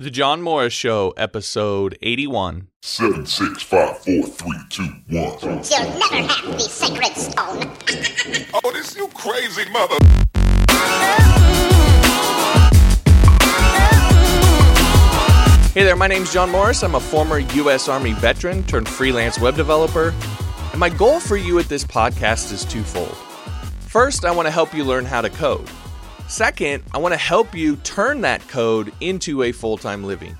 The John Morris Show, episode 81. Seven, six, five, four, three, two, one. You'll never have the sacred stone. Oh, this you crazy mother. Hey there, my name's John Morris. I'm a former U.S. Army veteran turned freelance web developer. And my goal for you at this podcast is twofold. First, I want to help you learn how to code. Second, I want to help you turn that code into a full time living.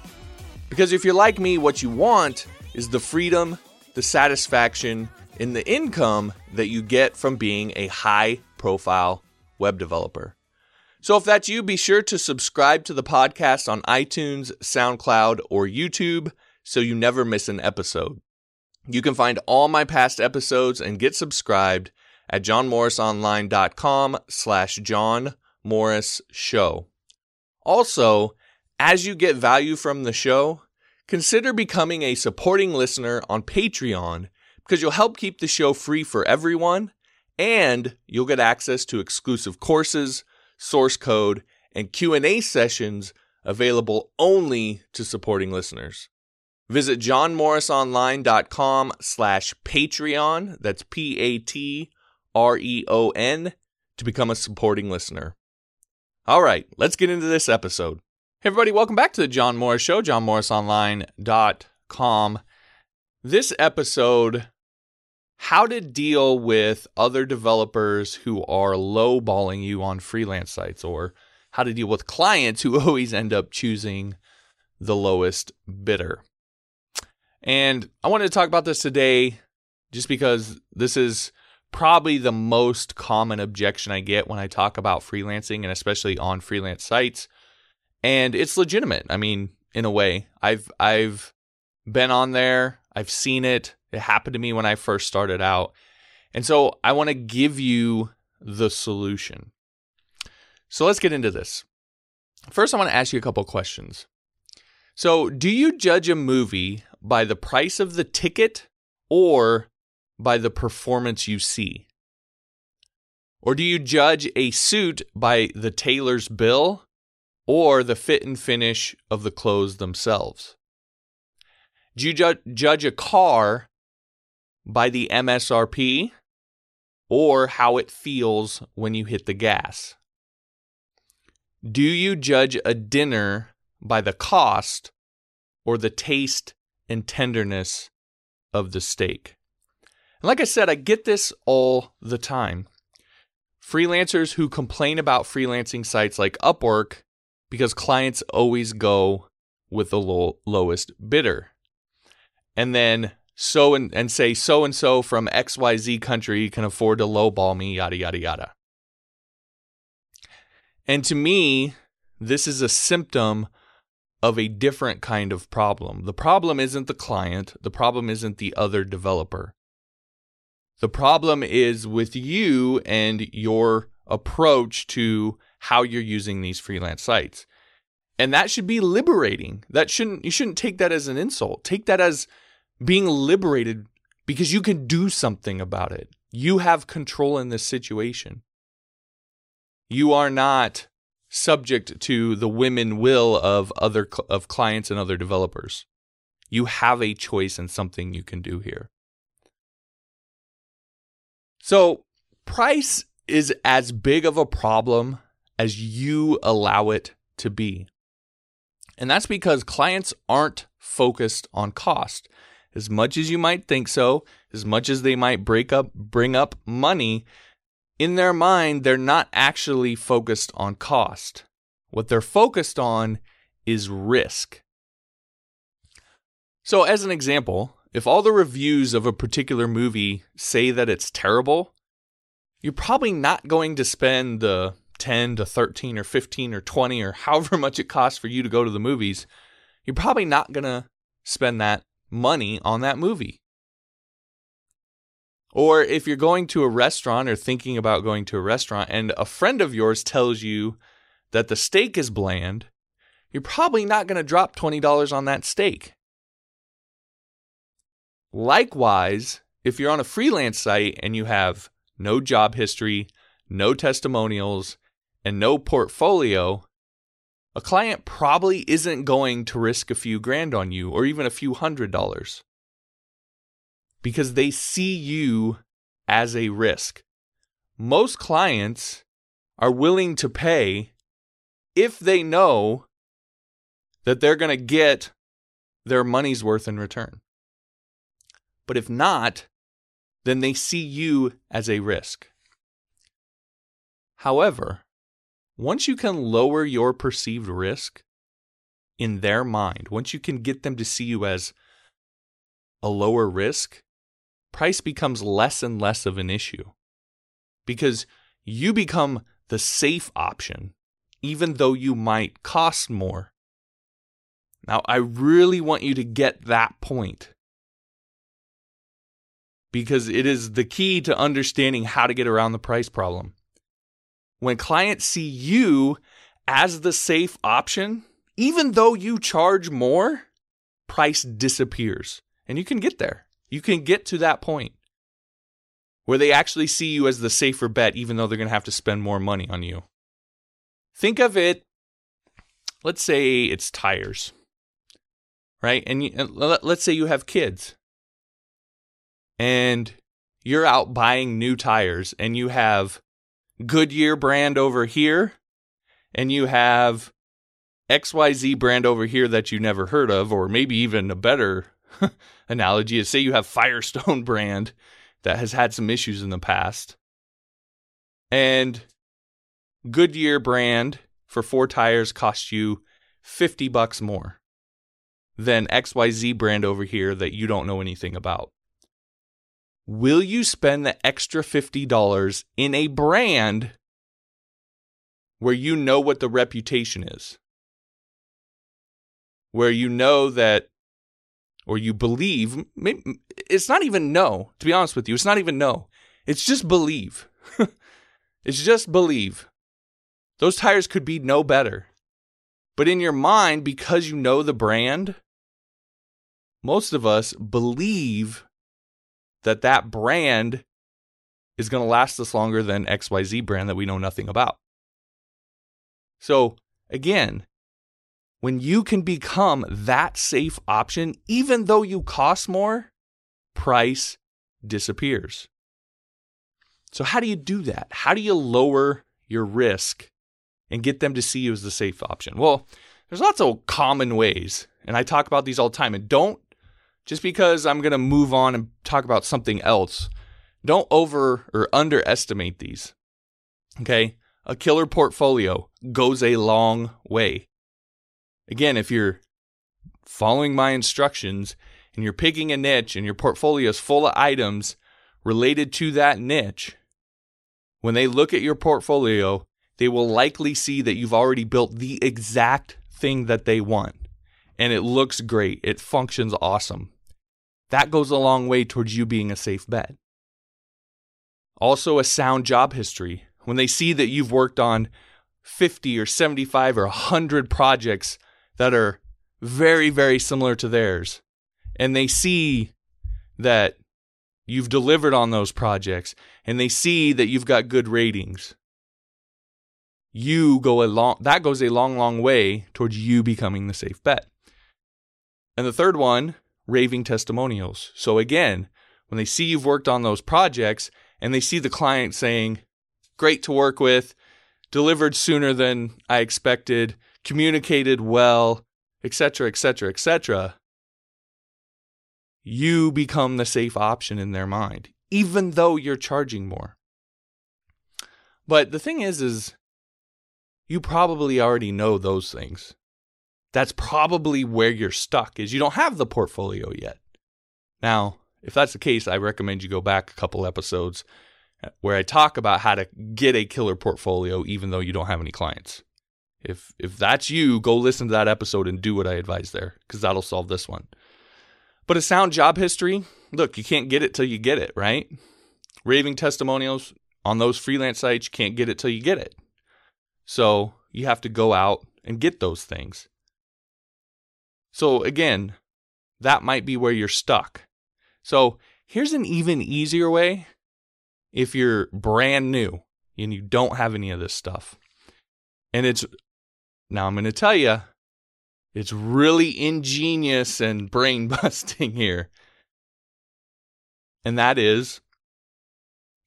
Because if you're like me, what you want is the freedom, the satisfaction, and the income that you get from being a high profile web developer. So if that's you, be sure to subscribe to the podcast on iTunes, SoundCloud, or YouTube so you never miss an episode. You can find all my past episodes and get subscribed at johnmorrisonline.com slash John Morris Show. Also, as you get value from the show, consider becoming a supporting listener on Patreon because you'll help keep the show free for everyone and you'll get access to exclusive courses, source code, and Q&A sessions available only to supporting listeners. Visit johnmorrisonline.com slash Patreon, that's P-A-T-R-E-O-N, to become a supporting listener. All right, let's get into this episode. Hey everybody, welcome back to the John Morris Show, johnmorrisonline.com. This episode, how to deal with other developers who are lowballing you on freelance sites, or how to deal with clients who always end up choosing the lowest bidder. And I wanted to talk about this today just because this is probably the most common objection I get when I talk about freelancing and especially on freelance sites. And it's legitimate. I mean, in a way, I've I've been on there, I've seen it. It happened to me when I first started out. And so I want to give you the solution. So let's get into this. First, I want to ask you a couple questions. So, do you judge a movie by the price of the ticket or by the performance you see? Or do you judge a suit by the tailor's bill or the fit and finish of the clothes themselves? Do you ju- judge a car by the MSRP or how it feels when you hit the gas? Do you judge a dinner by the cost or the taste and tenderness of the steak? And like I said, I get this all the time. Freelancers who complain about freelancing sites like Upwork because clients always go with the low, lowest bidder. And then so and, and say so and so from XYZ country can afford to lowball me, yada yada yada. And to me, this is a symptom of a different kind of problem. The problem isn't the client, the problem isn't the other developer. The problem is with you and your approach to how you're using these freelance sites. And that should be liberating. That shouldn't you shouldn't take that as an insult. Take that as being liberated because you can do something about it. You have control in this situation. You are not subject to the women will of other of clients and other developers. You have a choice and something you can do here. So, price is as big of a problem as you allow it to be. And that's because clients aren't focused on cost. As much as you might think so, as much as they might break up bring up money, in their mind they're not actually focused on cost. What they're focused on is risk. So as an example, if all the reviews of a particular movie say that it's terrible, you're probably not going to spend the 10 to 13 or 15 or 20 or however much it costs for you to go to the movies. You're probably not going to spend that money on that movie. Or if you're going to a restaurant or thinking about going to a restaurant and a friend of yours tells you that the steak is bland, you're probably not going to drop $20 on that steak. Likewise, if you're on a freelance site and you have no job history, no testimonials, and no portfolio, a client probably isn't going to risk a few grand on you or even a few hundred dollars because they see you as a risk. Most clients are willing to pay if they know that they're going to get their money's worth in return. But if not, then they see you as a risk. However, once you can lower your perceived risk in their mind, once you can get them to see you as a lower risk, price becomes less and less of an issue because you become the safe option, even though you might cost more. Now, I really want you to get that point because it is the key to understanding how to get around the price problem. When clients see you as the safe option, even though you charge more, price disappears. And you can get there. You can get to that point where they actually see you as the safer bet, even though they're going to have to spend more money on you. Think of it, let's say it's tires, right? And, you, let's say you have kids and you're out buying new tires and you have Goodyear brand over here and you have XYZ brand over here that you never heard of, or maybe even a better analogy is say you have Firestone brand that has had some issues in the past. And Goodyear brand for four tires costs you 50 bucks more than XYZ brand over here that you don't know anything about. Will you spend the extra $50 in a brand where you know what the reputation is? Where you know that, or you believe, it's not even no, to be honest with you, it's not even no. It's just believe. it's just believe. Those tires could be no better. But in your mind, because you know the brand, most of us believe that that brand is going to last us longer than XYZ brand that we know nothing about. So, again, when you can become that safe option, even though you cost more, price disappears. So, how do you do that? How do you lower your risk and get them to see you as the safe option? Well, there's lots of common ways, and I talk about these all the time. And don't just because I'm going to move on and talk about something else, don't over or underestimate these. Okay? A killer portfolio goes a long way. Again, if you're following my instructions and you're picking a niche and your portfolio is full of items related to that niche, when they look at your portfolio, they will likely see that you've already built the exact thing that they want and it looks great. It functions awesome. That goes a long way towards you being a safe bet. Also, a sound job history. When they see that you've worked on 50 or 75 or 100 projects that are very, very similar to theirs, and they see that you've delivered on those projects, and they see that you've got good ratings, you go a long that goes a long long way towards you becoming the safe bet and the third one, raving testimonials. So again, when they see you've worked on those projects and they see the client saying, great to work with, delivered sooner than I expected, communicated well, etc., etc., etc., you become the safe option in their mind, even though you're charging more. But the thing is, is you probably already know those things that's probably where you're stuck is you don't have the portfolio yet. Now, if that's the case, I recommend you go back a couple episodes uh, where I talk about how to get a killer portfolio even though you don't have any clients. If if that's you, go listen to that episode and do what I advise there cuz that'll solve this one. But a sound job history, look, you can't get it till you get it, right? Raving testimonials on those freelance sites, you can't get it till you get it. So, you have to go out and get those things. So again, that might be where you're stuck. So here's an even easier way if you're brand new and you don't have any of this stuff. And it's Now I'm going to tell you, it's really ingenious and brain busting here. And that is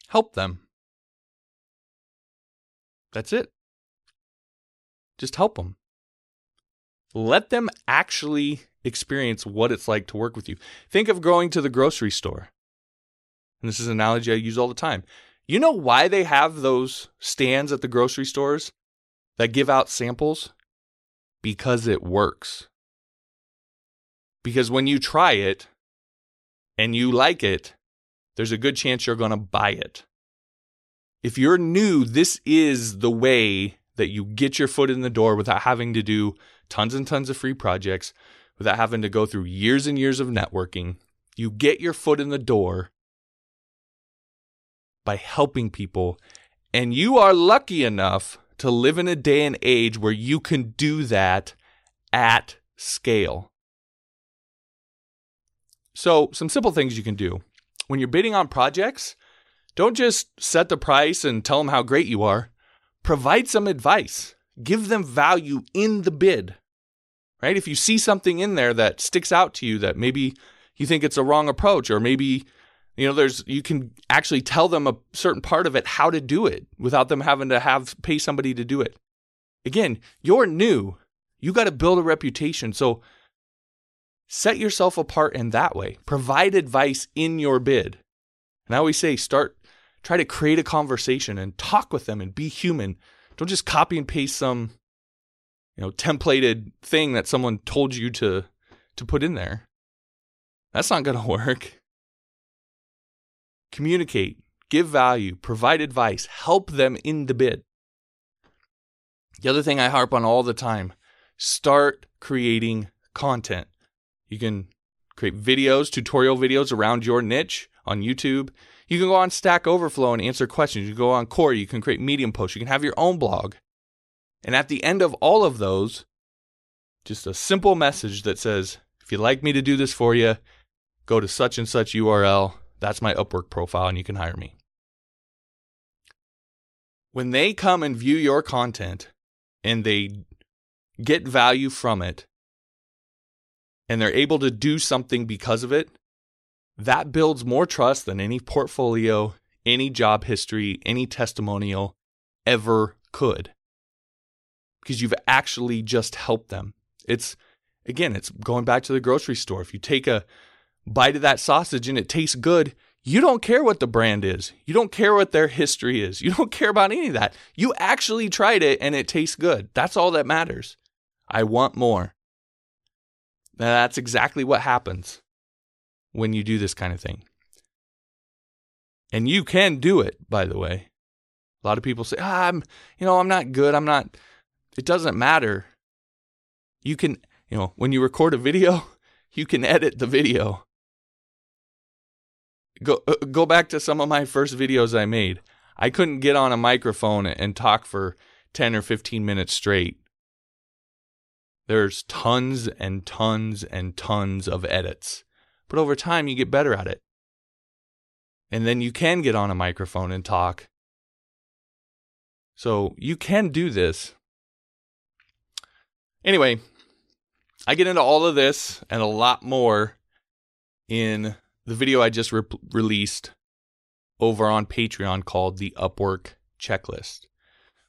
help them. That's it. Just help them. Let them actually experience what it's like to work with you. Think of going to the grocery store. And this is an analogy I use all the time. You know why they have those stands at the grocery stores that give out samples? Because it works. Because when you try it and you like it, there's a good chance you're going to buy it. If you're new, this is the way that you get your foot in the door without having to do tons and tons of free projects, without having to go through years and years of networking. You get your foot in the door by helping people. And you are lucky enough to live in a day and age where you can do that at scale. So, some simple things you can do. When you're bidding on projects, don't just set the price and tell them how great you are. Provide some advice. Give them value in the bid. Right? If you see something in there that sticks out to you that maybe you think it's a wrong approach or maybe you know there's you can actually tell them a certain part of it how to do it without them having to have pay somebody to do it. Again, you're new. You got to build a reputation. So set yourself apart in that way. Provide advice in your bid. And I always say start try to create a conversation and talk with them and be human. Don't just copy and paste some you know templated thing that someone told you to to put in there. That's not going to work. Communicate, give value, provide advice, help them in the bid. The other thing I harp on all the time, start creating content. You can create videos, tutorial videos around your niche on YouTube. You can go on Stack Overflow and answer questions. You can go on Quora. you can create Medium posts, you can have your own blog. And at the end of all of those, just a simple message that says, if you'd like me to do this for you, go to such and such URL. That's my Upwork profile, and you can hire me. When they come and view your content and they get value from it, and they're able to do something because of it, that builds more trust than any portfolio, any job history, any testimonial ever could. Because you've actually just helped them. It's, again, it's going back to the grocery store. If you take a bite of that sausage and it tastes good, you don't care what the brand is. You don't care what their history is. You don't care about any of that. You actually tried it and it tastes good. That's all that matters. I want more. Now, that's exactly what happens when you do this kind of thing. And you can do it, by the way. A lot of people say, ah, I'm, you know, I'm not good. I'm not, it doesn't matter. You can, you know, when you record a video, you can edit the video. Go, uh, go back to some of my first videos I made. I couldn't get on a microphone and talk for 10 or 15 minutes straight. There's tons and tons and tons of edits. But over time, you get better at it. And then you can get on a microphone and talk. So you can do this. Anyway, I get into all of this and a lot more in the video I just re- released over on Patreon called the Upwork Checklist,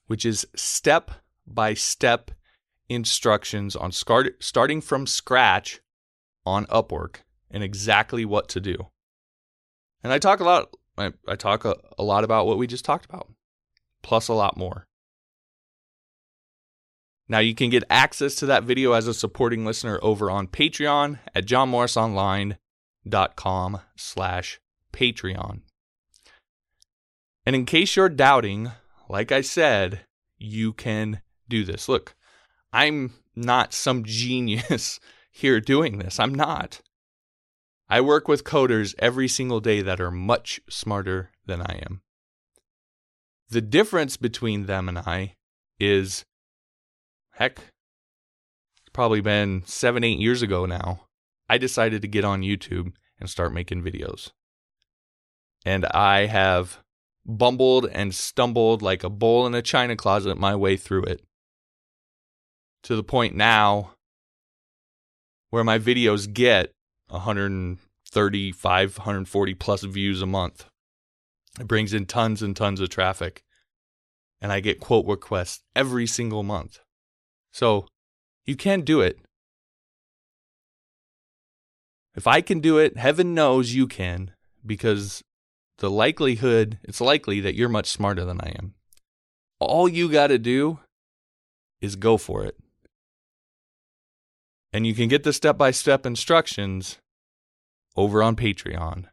which is step by step instructions on start, starting from scratch on Upwork and exactly what to do. And I talk a lot I, I talk a, a lot about what we just talked about, plus a lot more. Now you can get access to that video as a supporting listener over on Patreon at johnmorrisonline.com slash Patreon. And in case you're doubting, like I said, you can do this. Look, I'm not some genius here doing this. I'm not. I work with coders every single day that are much smarter than I am. The difference between them and I is heck, it's probably been seven, eight years ago now. I decided to get on YouTube and start making videos. And I have bumbled and stumbled like a bull in a china closet my way through it. to the point now where my videos get 135, 140 plus views a month. It brings in tons and tons of traffic. And I get quote requests every single month. So you can do it. If I can do it, heaven knows you can because the likelihood, it's likely that you're much smarter than I am. All you got to do is go for it. And you can get the step by step instructions over on Patreon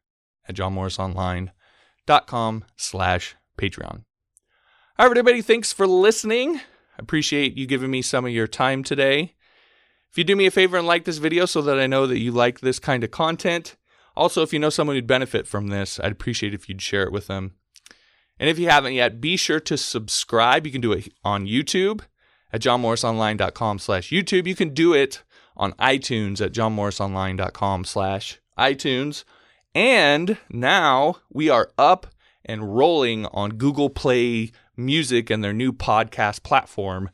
at johnmorrisonline.com slash Patreon. All right, everybody, thanks for listening. I appreciate you giving me some of your time today. If you do me a favor and like this video so that I know that you like this kind of content, also, if you know someone who'd benefit from this, I'd appreciate if you'd share it with them. And if you haven't yet, be sure to subscribe. You can do it on YouTube at johnmorrisonline.com slash YouTube. You can do it on iTunes at johnmorrisonline.com slash iTunes. And now we are up and rolling on Google Play Music and their new podcast platform.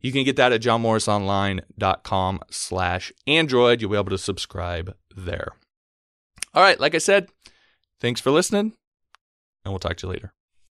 You can get that at johnmorrisonline.com slash Android. You'll be able to subscribe there. All right, like I said, thanks for listening, and we'll talk to you later.